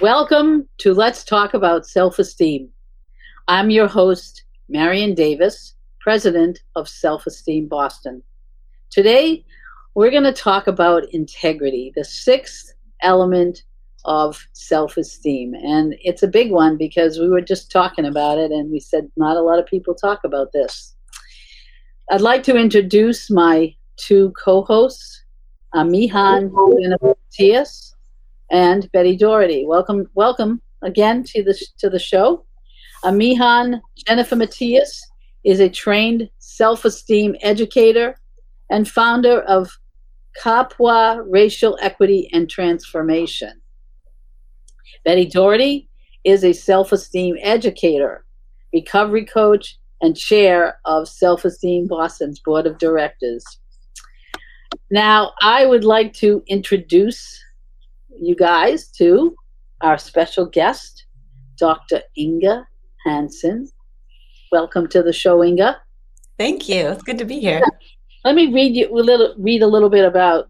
Welcome to Let's Talk About Self Esteem. I'm your host, Marion Davis, president of Self Esteem Boston. Today, we're going to talk about integrity, the sixth element of self esteem. And it's a big one because we were just talking about it and we said not a lot of people talk about this. I'd like to introduce my two co hosts, Amihan and Matias and Betty Doherty. Welcome, welcome again to the to the show. Amihan Jennifer Matias is a trained self-esteem educator and founder of Kapwa Racial Equity and Transformation. Betty Doherty is a self-esteem educator, recovery coach, and chair of Self Esteem Boston's board of directors. Now, I would like to introduce you guys to our special guest, Dr. Inga Hansen. Welcome to the show, Inga. Thank you. It's good to be here. Let me read you a little read a little bit about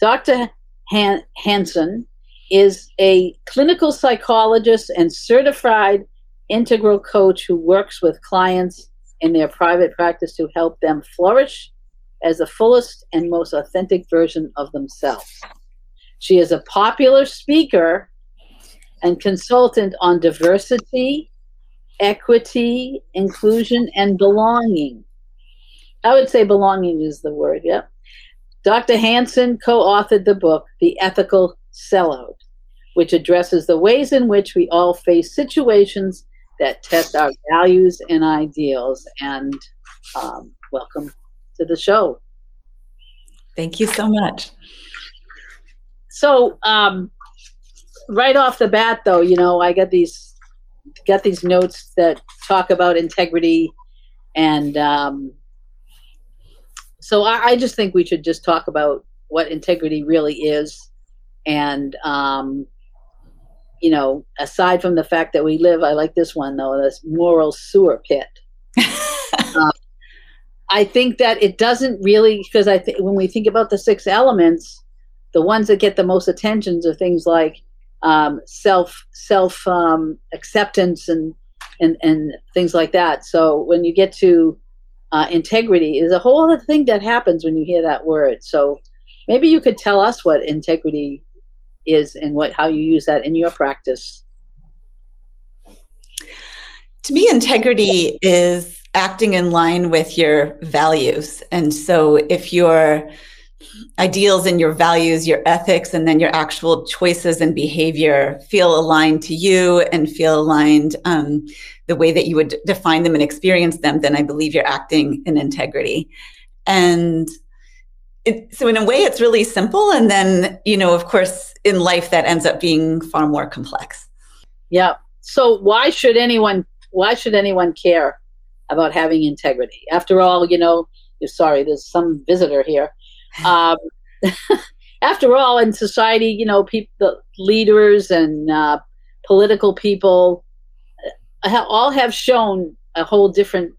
Dr. Han- Hansen is a clinical psychologist and certified integral coach who works with clients in their private practice to help them flourish as the fullest and most authentic version of themselves. She is a popular speaker and consultant on diversity, equity, inclusion, and belonging. I would say belonging is the word, yeah. Dr. Hansen co authored the book, The Ethical Sellout, which addresses the ways in which we all face situations that test our values and ideals. And um, welcome to the show. Thank you so much. So, um, right off the bat, though, you know, I get these get these notes that talk about integrity, and um, so I, I, just think we should just talk about what integrity really is, and um, you know, aside from the fact that we live, I like this one though, this moral sewer pit. uh, I think that it doesn't really because I think when we think about the six elements the ones that get the most attentions are things like um, self self um, acceptance and, and and things like that. So when you get to uh, integrity, is a whole other thing that happens when you hear that word. So maybe you could tell us what integrity is and what how you use that in your practice. To me, integrity is acting in line with your values. And so if you're ideals and your values, your ethics, and then your actual choices and behavior feel aligned to you and feel aligned um, the way that you would define them and experience them, then I believe you're acting in integrity. And it, so, in a way, it's really simple. And then, you know, of course, in life, that ends up being far more complex. Yeah. So, why should anyone? Why should anyone care about having integrity? After all, you know, you're sorry, there's some visitor here um, after all, in society, you know, people, the leaders and uh, political people uh, all have shown a whole different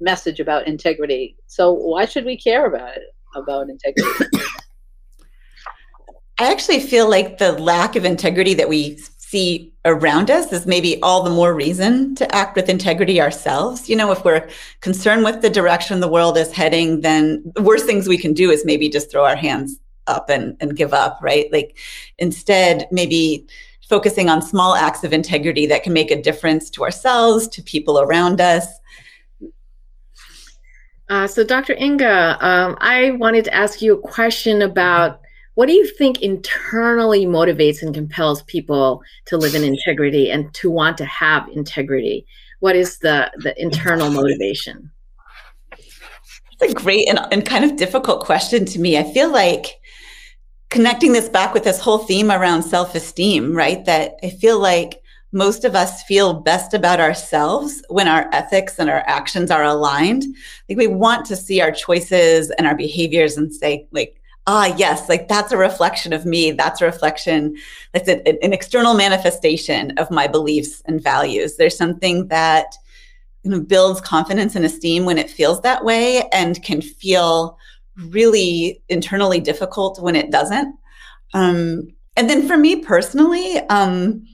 message about integrity. So why should we care about it? About integrity? I actually feel like the lack of integrity that we see around us is maybe all the more reason to act with integrity ourselves. You know, if we're concerned with the direction the world is heading, then the worst things we can do is maybe just throw our hands up and, and give up, right? Like instead, maybe focusing on small acts of integrity that can make a difference to ourselves, to people around us. Uh, so, Dr. Inga, um, I wanted to ask you a question about what do you think internally motivates and compels people to live in integrity and to want to have integrity? What is the, the internal motivation? It's a great and, and kind of difficult question to me. I feel like connecting this back with this whole theme around self esteem, right? That I feel like most of us feel best about ourselves when our ethics and our actions are aligned. Like we want to see our choices and our behaviors and say, like, ah, yes, like that's a reflection of me. That's a reflection, that's a, an external manifestation of my beliefs and values. There's something that you know, builds confidence and esteem when it feels that way and can feel really internally difficult when it doesn't. Um, and then for me personally, um,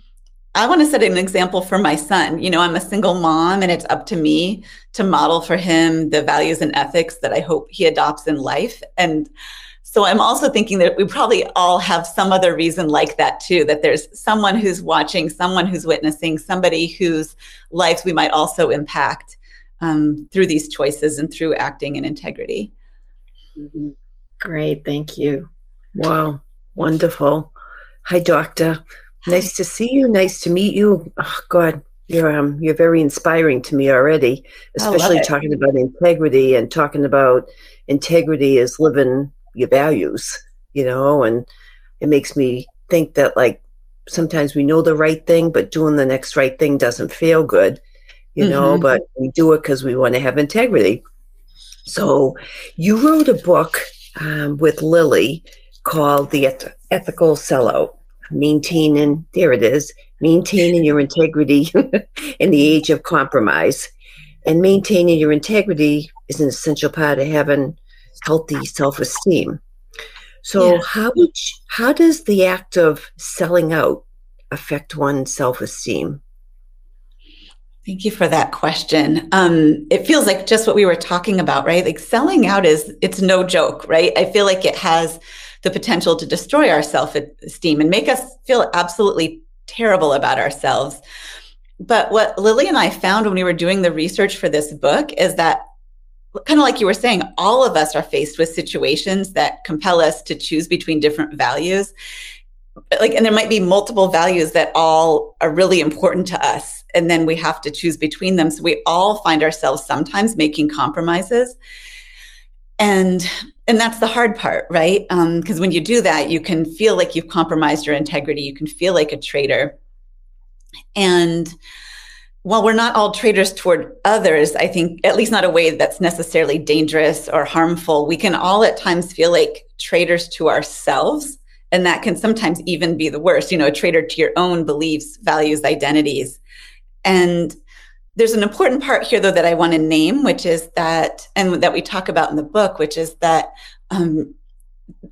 I want to set an example for my son. You know, I'm a single mom and it's up to me to model for him the values and ethics that I hope he adopts in life. And so I'm also thinking that we probably all have some other reason like that too, that there's someone who's watching, someone who's witnessing, somebody whose lives we might also impact um, through these choices and through acting in integrity. Mm-hmm. Great. Thank you. Wow. Wonderful. Hi, doctor. Nice to see you. Nice to meet you. Oh, God, you're um, you're very inspiring to me already. Especially talking about integrity and talking about integrity as living your values. You know, and it makes me think that like sometimes we know the right thing, but doing the next right thing doesn't feel good. You mm-hmm. know, but we do it because we want to have integrity. So, you wrote a book um, with Lily called The Eth- Ethical Sellout maintaining, there it is, maintaining your integrity in the age of compromise. And maintaining your integrity is an essential part of having healthy self esteem. So, yeah. how, would, how does the act of selling out affect one's self esteem? Thank you for that question. Um, it feels like just what we were talking about, right? Like selling out is, it's no joke, right? I feel like it has the potential to destroy our self esteem and make us feel absolutely terrible about ourselves. But what Lily and I found when we were doing the research for this book is that kind of like you were saying, all of us are faced with situations that compel us to choose between different values. Like, and there might be multiple values that all are really important to us. And then we have to choose between them. So we all find ourselves sometimes making compromises. And and that's the hard part right Um, because um, when you do that you can feel like you've compromised your integrity you can feel like a traitor and while we're not all traitors toward others i think at least not a way that's necessarily dangerous or harmful. We can all at times feel like traitors to ourselves and that can sometimes even be the worst. You know a traitor to your own beliefs values identities. And there's an important part here, though, that I want to name, which is that, and that we talk about in the book, which is that um,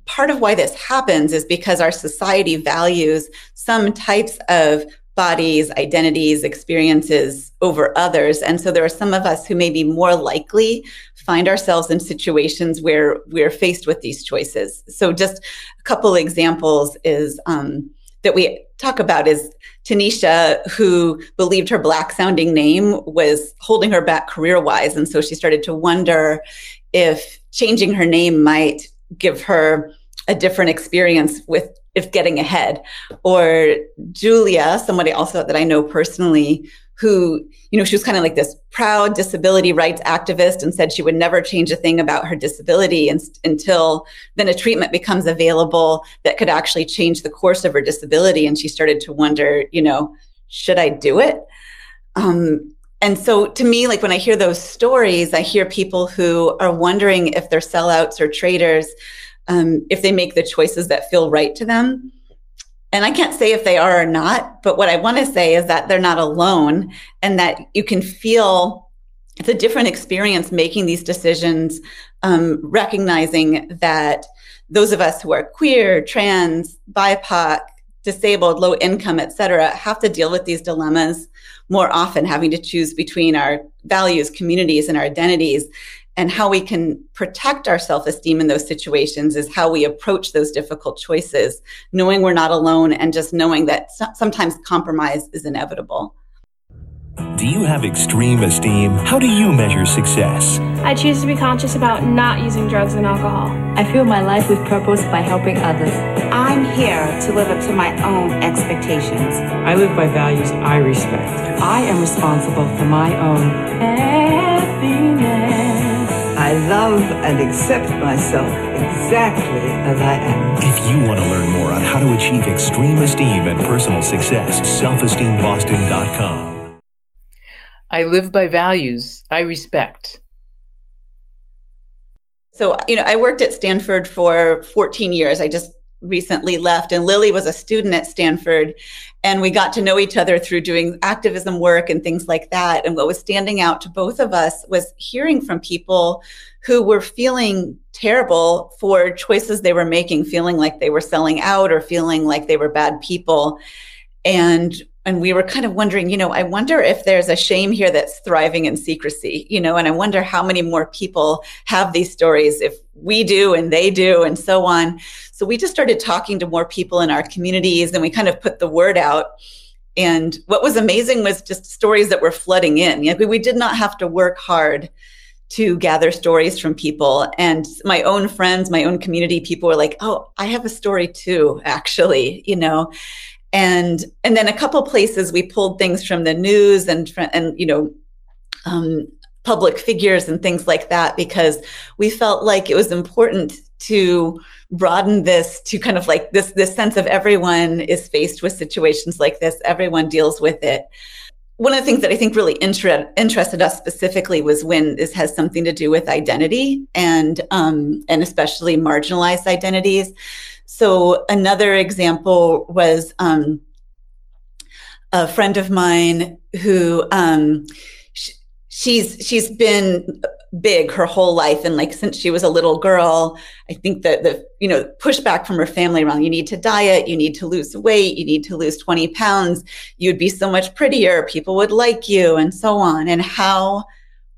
part of why this happens is because our society values some types of bodies, identities, experiences over others. And so there are some of us who may be more likely find ourselves in situations where we're faced with these choices. So just a couple examples is um, that we talk about is Tanisha, who believed her black sounding name was holding her back career wise. And so she started to wonder if changing her name might give her a different experience with if getting ahead. Or Julia, somebody also that I know personally, who, you know, she was kind of like this proud disability rights activist and said she would never change a thing about her disability and, until then a treatment becomes available that could actually change the course of her disability. And she started to wonder, you know, should I do it? Um, and so to me, like when I hear those stories, I hear people who are wondering if they're sellouts or traitors, um, if they make the choices that feel right to them. And I can't say if they are or not, but what I want to say is that they're not alone and that you can feel it's a different experience making these decisions, um, recognizing that those of us who are queer, trans, BIPOC, disabled, low income, et cetera, have to deal with these dilemmas more often, having to choose between our values, communities, and our identities and how we can protect our self esteem in those situations is how we approach those difficult choices, knowing we're not alone and just knowing that sometimes compromise is inevitable. Do you have extreme esteem? How do you measure success? I choose to be conscious about not using drugs and alcohol. I fill my life with purpose by helping others. I'm here to live up to my own expectations. I live by values I respect. I am responsible for my own happiness. I love and accept myself exactly as I am. If you want to learn more on how to achieve extreme esteem and personal success, selfesteemboston.com. I live by values I respect. So, you know, I worked at Stanford for 14 years. I just recently left and Lily was a student at Stanford and we got to know each other through doing activism work and things like that. And what was standing out to both of us was hearing from people who were feeling terrible for choices they were making feeling like they were selling out or feeling like they were bad people. And and we were kind of wondering, you know, I wonder if there's a shame here that's thriving in secrecy, you know, and I wonder how many more people have these stories if we do and they do and so on. So we just started talking to more people in our communities and we kind of put the word out. And what was amazing was just stories that were flooding in. You know, we did not have to work hard to gather stories from people. And my own friends, my own community people were like, oh, I have a story too, actually, you know and and then a couple places we pulled things from the news and and you know um, public figures and things like that because we felt like it was important to broaden this to kind of like this this sense of everyone is faced with situations like this. Everyone deals with it. One of the things that i think really inter- interested us specifically was when this has something to do with identity and um, and especially marginalized identities. So another example was um, a friend of mine who um, she's she's been big her whole life and like since she was a little girl i think that the you know pushback from her family around you need to diet you need to lose weight you need to lose 20 pounds you'd be so much prettier people would like you and so on and how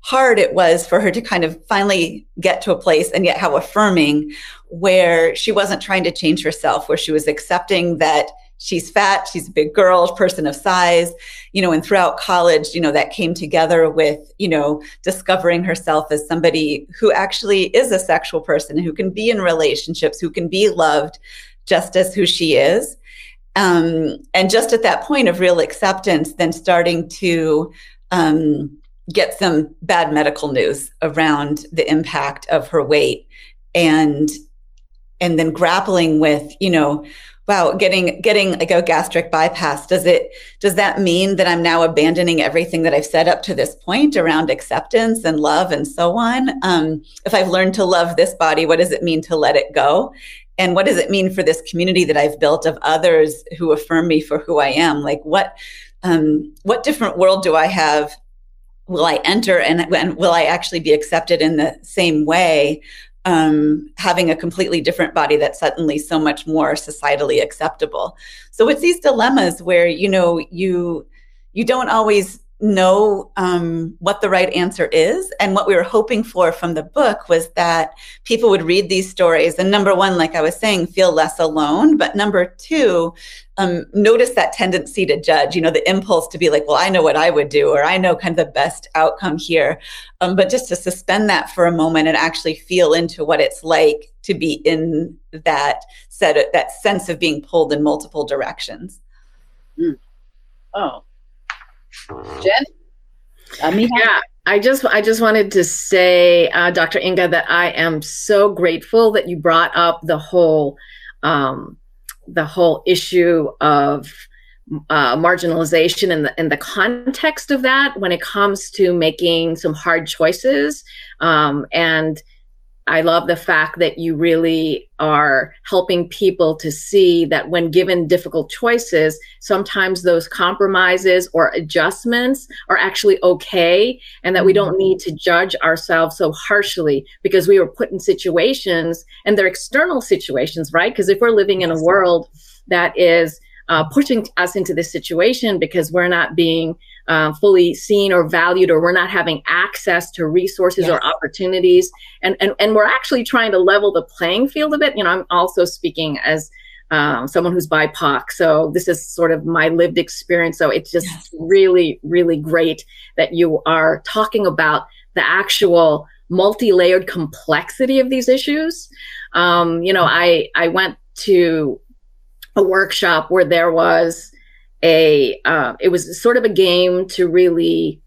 hard it was for her to kind of finally get to a place and yet how affirming where she wasn't trying to change herself, where she was accepting that she's fat, she's a big girl, person of size, you know, and throughout college, you know, that came together with, you know, discovering herself as somebody who actually is a sexual person, who can be in relationships, who can be loved just as who she is. Um, and just at that point of real acceptance, then starting to, um, get some bad medical news around the impact of her weight and and then grappling with you know wow getting getting like a gastric bypass does it does that mean that i'm now abandoning everything that i've set up to this point around acceptance and love and so on? Um, if i've learned to love this body what does it mean to let it go? And what does it mean for this community that i've built of others who affirm me for who i am? Like what um, what different world do i have? Will I enter and, and will I actually be accepted in the same way? Um, having a completely different body that's suddenly so much more societally acceptable. So it's these dilemmas where you know you you don't always know um, what the right answer is. And what we were hoping for from the book was that people would read these stories and number one, like I was saying, feel less alone. But number two, um, notice that tendency to judge, you know, the impulse to be like, well, I know what I would do, or I know kind of the best outcome here. Um, but just to suspend that for a moment and actually feel into what it's like to be in that set, that sense of being pulled in multiple directions. Mm. Oh, Jen? I yeah. I just I just wanted to say, uh, Dr. Inga, that I am so grateful that you brought up the whole um, the whole issue of uh, marginalization and the, and the context of that when it comes to making some hard choices um, and I love the fact that you really are helping people to see that when given difficult choices, sometimes those compromises or adjustments are actually okay, and that we don't need to judge ourselves so harshly because we were put in situations and they're external situations, right? Because if we're living in a world that is uh, pushing us into this situation because we're not being uh, fully seen or valued or we're not having access to resources yes. or opportunities and, and and we're actually trying to level the playing field a bit you know i'm also speaking as um, someone who's bipoc so this is sort of my lived experience so it's just yes. really really great that you are talking about the actual multi-layered complexity of these issues um, you know i i went to a workshop where there was a uh, it was sort of a game to really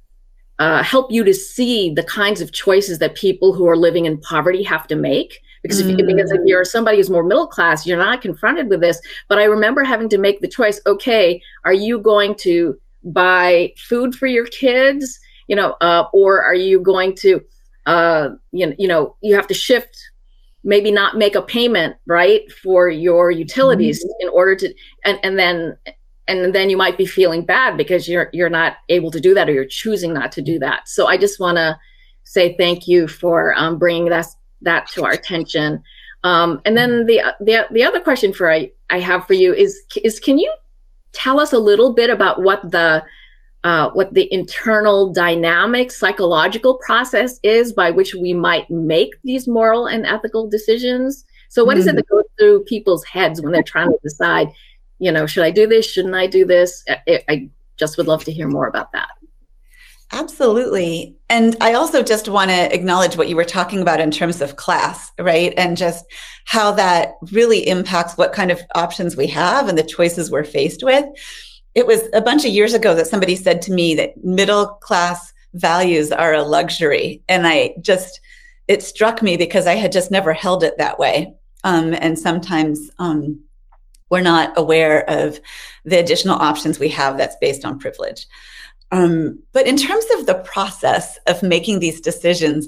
uh, help you to see the kinds of choices that people who are living in poverty have to make. Because if, you, because if you're somebody who's more middle class you're not confronted with this. But i remember having to make the choice okay are you going to buy food for your kids? You know uh, or are you going to uh, you, know, you know you have to shift maybe not make a payment right for your utilities mm-hmm. in order to and and then and then you might be feeling bad because you're you're not able to do that or you're choosing not to do that. So i just want to say thank you for um, bringing that that to our attention. Um, and then the, the the other question for I, I have for you is is can you tell us a little bit about what the uh, what the internal dynamic psychological process is by which we might make these moral and ethical decisions? So what mm-hmm. is it that goes through people's heads when they're trying to decide you know should i do this shouldn't i do this I, I just would love to hear more about that Absolutely. And I also just want to acknowledge what you were talking about in terms of class, right? And just how that really impacts what kind of options we have and the choices we're faced with. It was a bunch of years ago that somebody said to me that middle class values are a luxury. And I just, it struck me because I had just never held it that way. Um, and sometimes um, we're not aware of the additional options we have that's based on privilege. Um, but in terms of the process of making these decisions,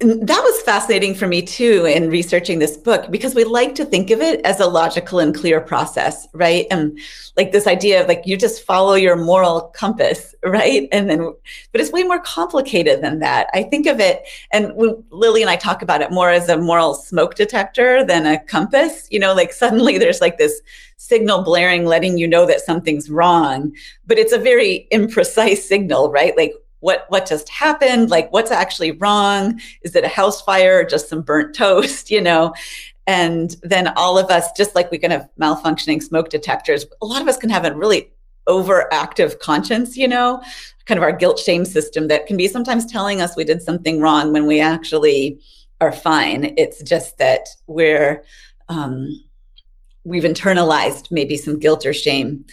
that was fascinating for me too in researching this book because we like to think of it as a logical and clear process, right? And like this idea of like you just follow your moral compass, right? And then, but it's way more complicated than that. I think of it, and when Lily and I talk about it more as a moral smoke detector than a compass, you know, like suddenly there's like this signal blaring, letting you know that something's wrong, but it's a very imprecise signal, right? Like what what just happened? Like what's actually wrong? Is it a house fire? Or just some burnt toast you know? And then all of us just like we can have malfunctioning smoke detectors a lot of us can have a really overactive conscience you know? Kind of our guilt shame system that can be sometimes telling us we did something wrong when we actually are fine. It's just that we're um, we've internalized maybe some guilt or shame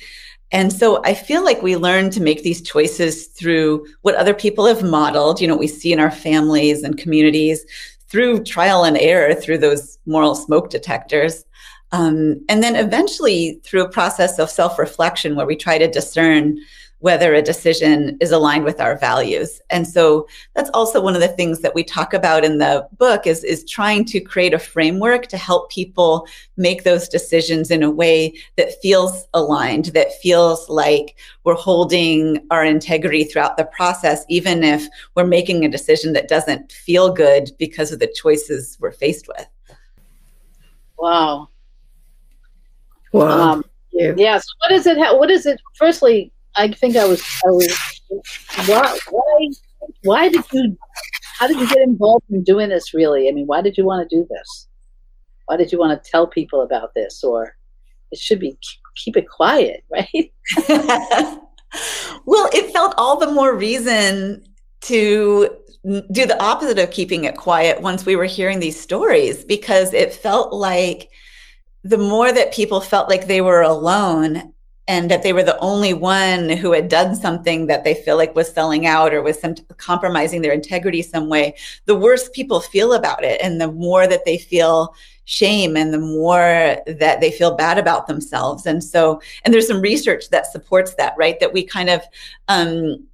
and so I feel like we learn to make these choices through what other people have modeled, you know, we see in our families and communities through trial and error, through those moral smoke detectors. Um, and then eventually through a process of self reflection where we try to discern whether a decision is aligned with our values. And so that's also one of the things that we talk about in the book is, is trying to create a framework to help people make those decisions in a way that feels aligned, that feels like we're holding our integrity throughout the process, even if we're making a decision that doesn't feel good because of the choices we're faced with. Wow. Wow. Um, yeah. So what is it? What is it? Firstly, I think I was I was why why why did you how did you get involved in doing this really? I mean, why did you want to do this? Why did you want to tell people about this or it should be keep it quiet, right? well, it felt all the more reason to do the opposite of keeping it quiet once we were hearing these stories because it felt like the more that people felt like they were alone and that they were the only one who had done something that they feel like was selling out or was some compromising their integrity some way the worse people feel about it. And the more that they feel shame and the more that they feel bad about themselves. And so and there's some research that supports that right? That we kind of um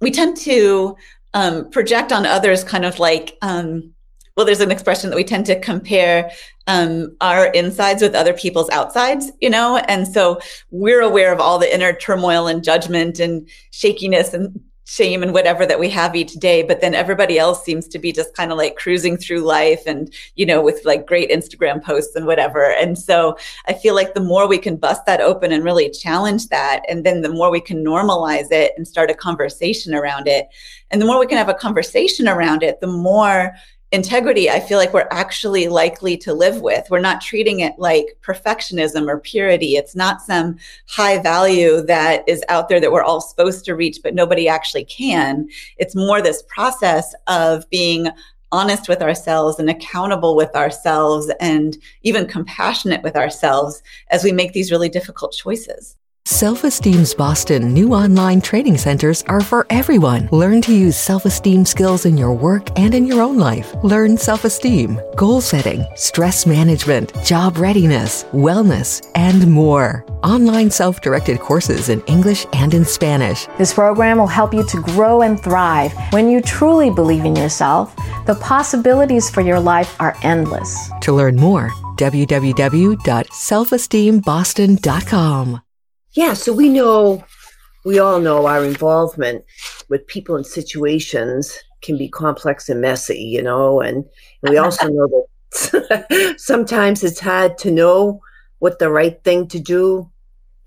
we tend to um project on others kind of like um well, there's an expression that we tend to compare um, our insides with other people's outsides, you know? And so we're aware of all the inner turmoil and judgment and shakiness and shame and whatever that we have each day. But then everybody else seems to be just kind of like cruising through life and, you know, with like great Instagram posts and whatever. And so I feel like the more we can bust that open and really challenge that, and then the more we can normalize it and start a conversation around it. And the more we can have a conversation around it, the more integrity i feel like we're actually likely to live with. We're not treating it like perfectionism or purity. It's not some high value that is out there that we're all supposed to reach but nobody actually can. It's more this process of being honest with ourselves and accountable with ourselves and even compassionate with ourselves as we make these really difficult choices Self Esteem's Boston new online training centers are for everyone. Learn to use self esteem skills in your work and in your own life. Learn self esteem, goal setting, stress management, job readiness, wellness, and more. Online self directed courses in English and in Spanish. This program will help you to grow and thrive. When you truly believe in yourself, the possibilities for your life are endless. To learn more, www.selfesteemboston.com. Yeah, so we know, we all know our involvement with people and situations can be complex and messy, you know, and, and we also know that sometimes it's hard to know what the right thing to do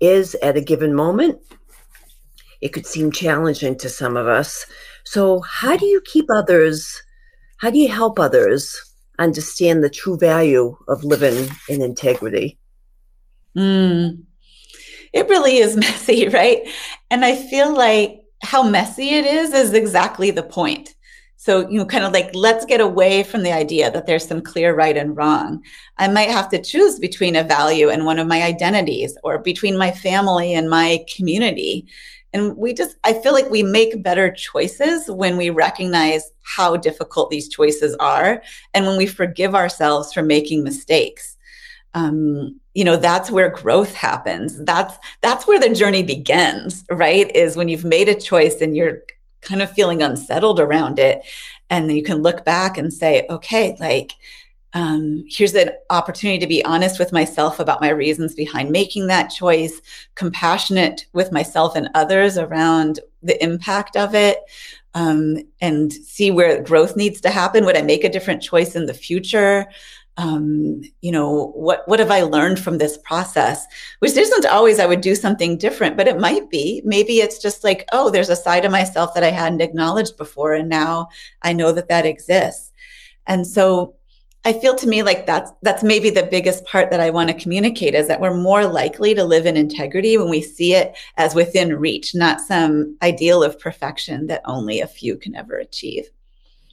is at a given moment. It could seem challenging to some of us. So, how do you keep others, how do you help others understand the true value of living in integrity? Mm. It really is messy, right? And I feel like how messy it is is exactly the point. So, you know, kind of like, let's get away from the idea that there's some clear right and wrong. I might have to choose between a value and one of my identities or between my family and my community. And we just, I feel like we make better choices when we recognize how difficult these choices are and when we forgive ourselves for making mistakes. Um, you know, that's where growth happens. That's, that's where the journey begins, right? Is when you've made a choice and you're kind of feeling unsettled around it. And you can look back and say, okay, like, um, here's an opportunity to be honest with myself about my reasons behind making that choice, compassionate with myself and others around the impact of it, um, and see where growth needs to happen. Would I make a different choice in the future? Um, you know, what what have I learned from this process? Which isn't always I would do something different, but it might be. Maybe it's just like, oh, there's a side of myself that I hadn't acknowledged before, and now I know that that exists. And so I feel to me like that's that's maybe the biggest part that I want to communicate is that we're more likely to live in integrity when we see it as within reach, not some ideal of perfection that only a few can ever achieve.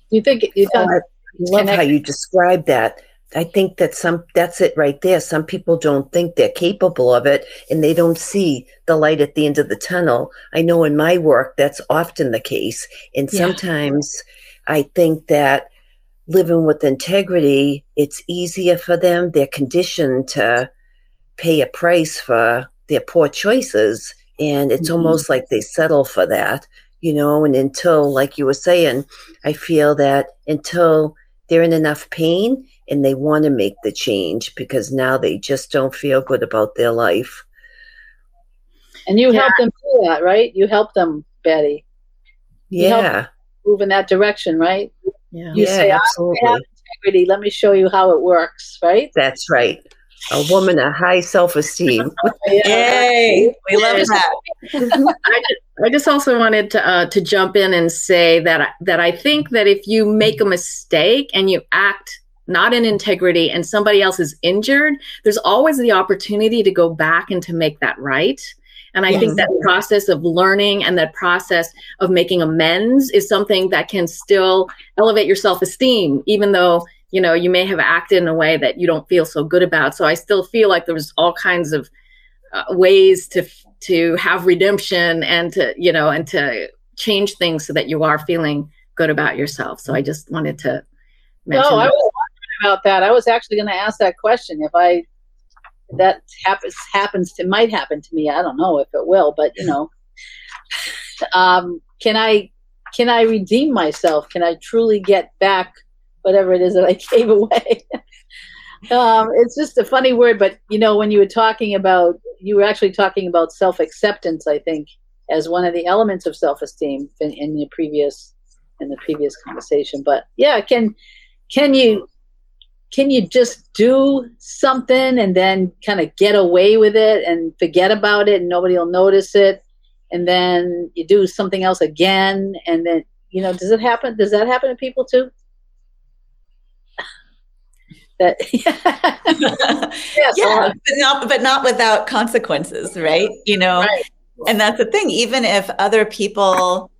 You think you oh, I love how you describe that. I think that some that's it right there. Some people don't think they're capable of it and they don't see the light at the end of the tunnel. I know in my work that's often the case. And yeah. sometimes I think that living with integrity, it's easier for them. They're conditioned to pay a price for their poor choices. And it's mm-hmm. almost like they settle for that, you know. And until, like you were saying, I feel that until they're in enough pain and they want to make the change because now they just don't feel good about their life. And you yeah. help them do that, right? You help them, Betty. You yeah. move in that direction, right? Yeah, you yeah, say, absolutely. I have integrity. Let me show you how it works, right? That's right. A woman of high self esteem. Yay! We love that. I, just, I just also wanted to uh, to jump in and say that I, that I think that if you make a mistake and you act not in integrity and somebody else is injured, there's always the opportunity to go back and to make that right. And I yes. think that process of learning and that process of making amends is something that can still elevate your self esteem, even though, you know, you may have acted in a way that you don't feel so good about. So I still feel like there's all kinds of uh, ways to, to have redemption and to, you know, and to change things so that you are feeling good about yourself. So I just wanted to mention. No, I was about that. I was actually going to ask that question. If I that happens happens to might happen to me. I don't know if it will, but you know, um, can I can I redeem myself? Can I truly get back whatever it is that I gave away? um, it's just a funny word, but you know, when you were talking about, you were actually talking about self acceptance. I think as one of the elements of self esteem in, in the previous in the previous conversation. But yeah, can can you can you just do something and then kind of get away with it and forget about it and nobody will notice it? And then you do something else again and then you know does it happen does that happen to people too? That yes, yeah but not but not without consequences right? You know? Right. and that's the thing even if other people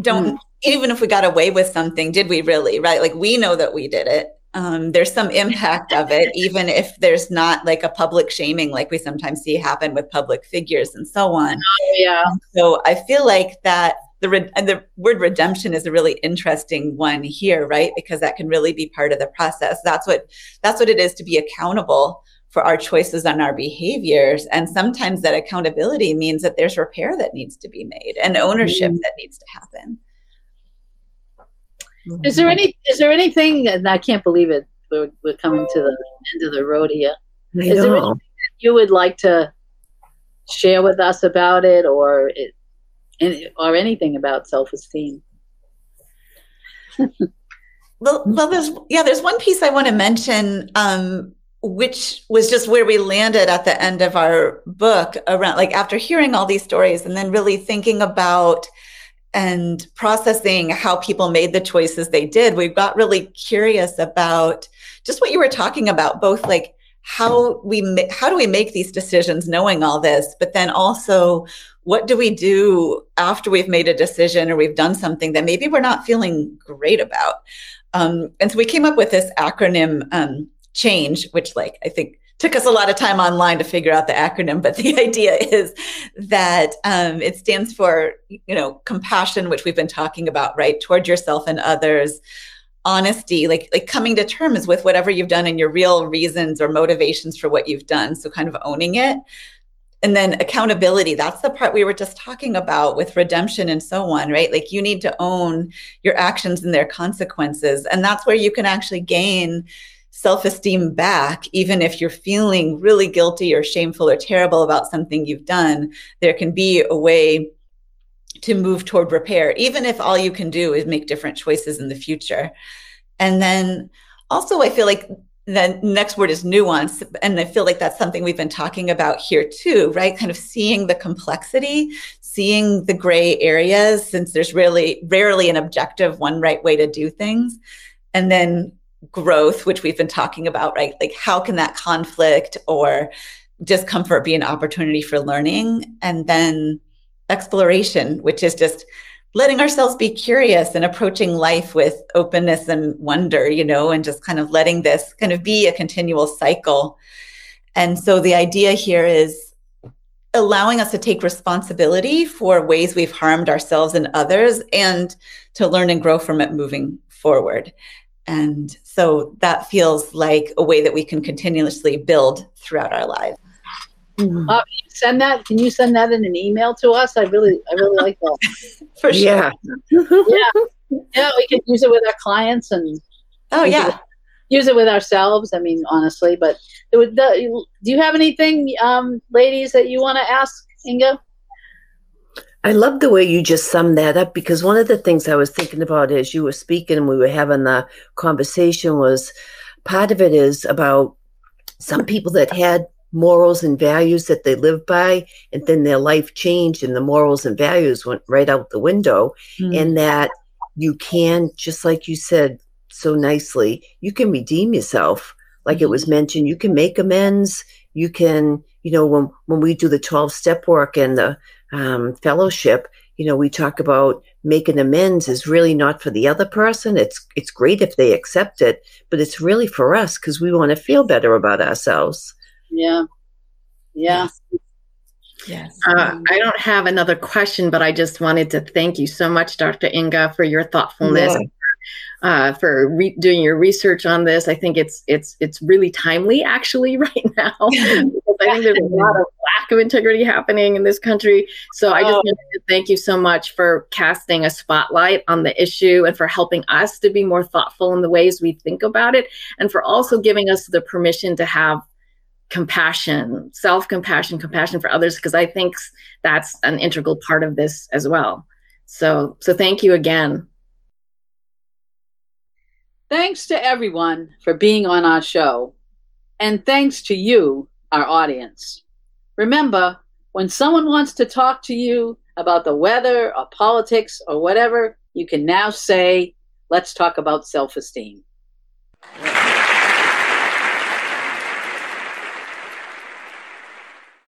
don't mm. even if we got away with something did we really right? Like we know that we did it um, there's some impact of it, even if there's not like a public shaming like we sometimes see happen with public figures and so on. Oh, yeah. So I feel like that the re- the word redemption is a really interesting one here, right? Because that can really be part of the process. That's what that's what it is to be accountable for our choices and our behaviors. And sometimes that accountability means that there's repair that needs to be made and ownership mm-hmm. that needs to happen. Is there any? Is there anything? And I can't believe it. We're, we're coming to the end of the road here. I is know. there anything you would like to share with us about it, or it, or anything about self-esteem? well, well, there's yeah, there's one piece I want to mention. Um, which was just where we landed at the end of our book around like after hearing all these stories and then really thinking about and processing how people made the choices they did we got really curious about just what you were talking about both like how we how do we make these decisions knowing all this but then also what do we do after we've made a decision or we've done something that maybe we're not feeling great about? Um, and so we came up with this acronym um, change which like i think took us a lot of time online to figure out the acronym but the idea is that um, it stands for you know compassion which we've been talking about right toward yourself and others. Honesty like like coming to terms with whatever you've done and your real reasons or motivations for what you've done so kind of owning it. And then accountability that's the part we were just talking about with redemption and so on right? Like you need to own your actions and their consequences and that's where you can actually gain self-esteem back even if you're feeling really guilty or shameful or terrible about something you've done there can be a way to move toward repair, even if all you can do is make different choices in the future. And then also, I feel like the next word is nuance. And I feel like that's something we've been talking about here too, right? Kind of seeing the complexity, seeing the gray areas, since there's really rarely an objective one right way to do things. And then growth, which we've been talking about, right? Like, how can that conflict or discomfort be an opportunity for learning? And then exploration, which is just letting ourselves be curious and approaching life with openness and wonder, you know, and just kind of letting this kind of be a continual cycle. And so the idea here is allowing us to take responsibility for ways we've harmed ourselves and others and to learn and grow from it moving forward. And so that feels like a way that we can continuously build throughout our lives. Mm-hmm. Uh, send that. Can you send that in an email to us? I really, I really like that. For sure. Yeah. yeah. Yeah. We can use it with our clients and. Oh yeah. It, use it with ourselves. I mean, honestly, but do you have anything, um, ladies, that you want to ask Inga? I love the way you just summed that up because one of the things I was thinking about as you were speaking and we were having the conversation was part of it is about some people that had morals and values that they lived by and then their life changed and the morals and values went right out the window mm. and that you can just like you said so nicely you can redeem yourself. Like it was mentioned you can make amends. You can you know when when we do the 12 step work and the um, fellowship you know we talk about making amends is really not for the other person it's it's great if they accept it but it's really for us because we want to feel better about ourselves yeah. Yeah. Yes. Uh, I don't have another question, but I just wanted to thank you so much, Dr. Inga, for your thoughtfulness, yeah. Uh, for re- doing your research on this. I think it's it's it's really timely, actually, right now. because I think there's a lot of lack of integrity happening in this country. So I just oh. to thank you so much for casting a spotlight on the issue and for helping us to be more thoughtful in the ways we think about it, and for also giving us the permission to have compassion, self compassion, compassion for others, because I think that's an integral part of this as well. So, so thank you again. Thanks to everyone for being on our show. And thanks to you, our audience. Remember, when someone wants to talk to you about the weather or politics or whatever, you can now say, let's talk about self esteem.